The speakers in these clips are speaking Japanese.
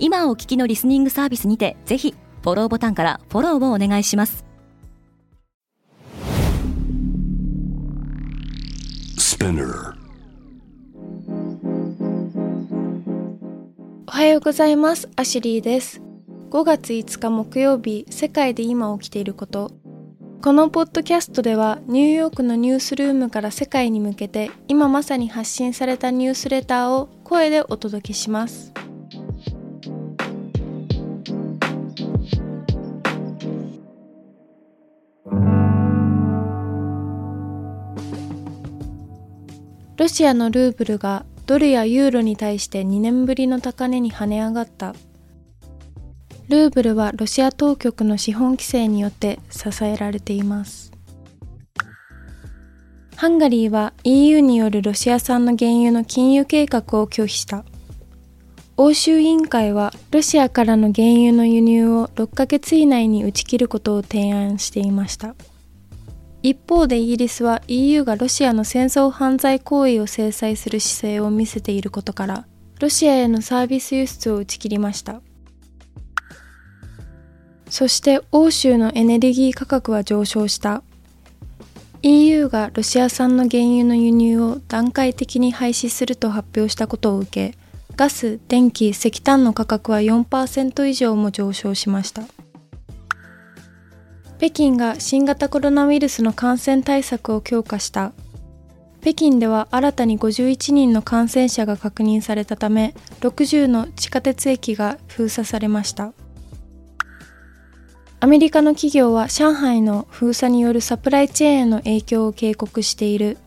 今お聞きのリスニングサービスにてぜひフォローボタンからフォローをお願いします。おはようございます。アシュリーです。5月5日木曜日世界で今起きていること。このポッドキャストではニューヨークのニュースルームから世界に向けて今まさに発信されたニュースレターを声でお届けしますロシアのルーブルがドルやユーロに対して2年ぶりの高値に跳ね上がった。ルーブルはロシア当局の資本規制によって支えられています。ハンガリーは EU によるロシア産の原油の禁輸計画を拒否した。欧州委員会はロシアからの原油の輸入を6ヶ月以内に打ち切ることを提案していました。一方でイギリスは EU がロシアの戦争犯罪行為を制裁する姿勢を見せていることからロシアへのサービス輸出を打ち切りました。そして欧州のエネルギー価格は上昇した。EU がロシア産の原油の輸入を段階的に廃止すると発表したことを受けガス、電気、石炭の価格は4%以上も上昇しました。北京が新型コロナウイルスの感染対策を強化した。北京では新たに51人の感染者が確認されたため60の地下鉄駅が封鎖されました。アメリカの企業は上海の封鎖によるサプライチェーンへの影響を警告している。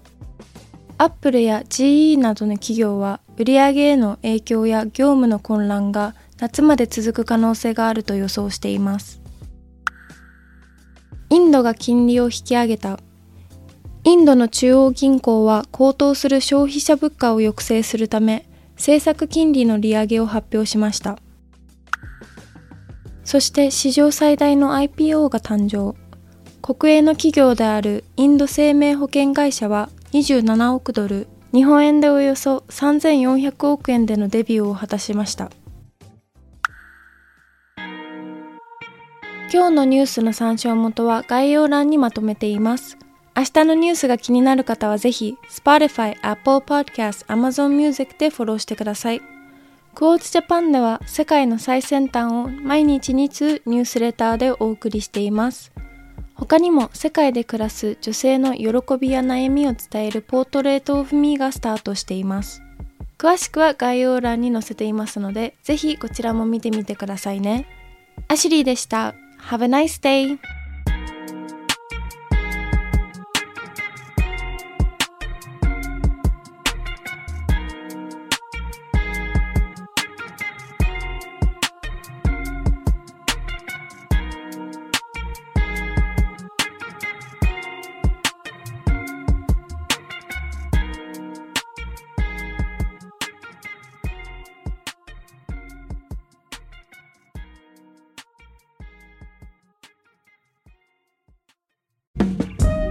アップルや GE などの企業は売上への影響や業務の混乱が夏まで続く可能性があると予想していますインドが金利を引き上げた。インドの中央銀行は高騰する消費者物価を抑制するため、政策金利の利上げを発表しました。そして史上最大の IPO が誕生。国営の企業であるインド生命保険会社は27億ドル、日本円でおよそ3400億円でのデビューを果たしました。今日のニュースの参照元は概要欄にまとめています。明日のニュースが気になる方はぜひ Spotify、Apple Podcast、Amazon Music でフォローしてください。クォーツジャパンでは世界の最先端を毎日2通ニュースレターでお送りしています。他にも世界で暮らす女性の喜びや悩みを伝えるポートレートオフミーがスタートしています。詳しくは概要欄に載せていますので、ぜひこちらも見てみてくださいね。アシュリーでした。Have a nice day.